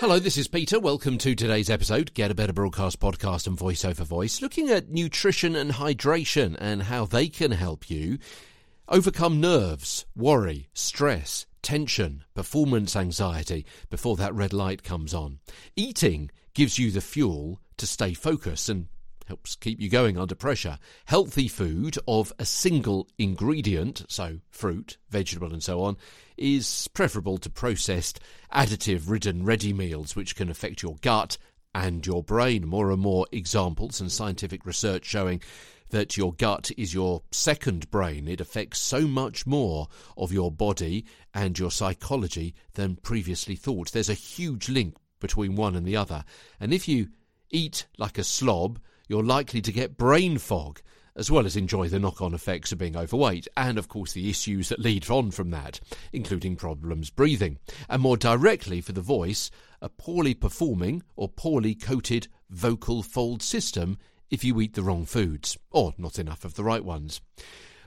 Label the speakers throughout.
Speaker 1: Hello, this is Peter. Welcome to today's episode, Get a Better Broadcast podcast and voice over voice, looking at nutrition and hydration and how they can help you overcome nerves, worry, stress, tension, performance anxiety before that red light comes on. Eating gives you the fuel to stay focused and helps keep you going under pressure. Healthy food of a single ingredient, so fruit, vegetable, and so on, is preferable to processed, additive ridden ready meals, which can affect your gut and your brain. More and more examples and scientific research showing that your gut is your second brain. It affects so much more of your body and your psychology than previously thought. There's a huge link between one and the other. And if you eat like a slob, you're likely to get brain fog, as well as enjoy the knock on effects of being overweight, and of course the issues that lead on from that, including problems breathing. And more directly for the voice, a poorly performing or poorly coated vocal fold system if you eat the wrong foods, or not enough of the right ones.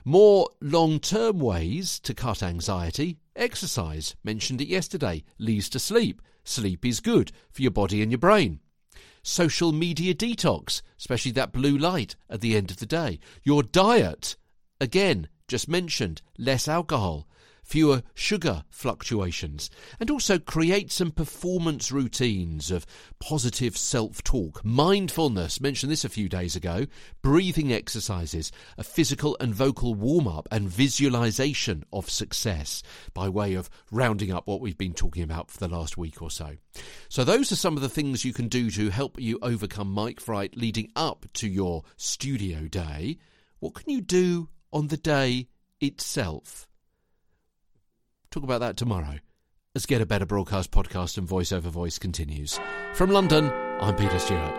Speaker 1: More long term ways to cut anxiety exercise, mentioned it yesterday, leads to sleep. Sleep is good for your body and your brain social media detox, especially that blue light at the end of the day. Your diet, again, just mentioned, less alcohol, fewer sugar fluctuations, and also create some performance routines of positive self talk, mindfulness, mentioned this a few days ago, breathing exercises, a physical and vocal warm up, and visualization of success by way of rounding up what we've been talking about for the last week or so. So, those are some of the things you can do to help you overcome mic fright leading up to your studio day. What can you do on the day itself? Talk about that tomorrow. Let's get a better broadcast podcast and voice over voice continues. From London, I'm Peter Stewart.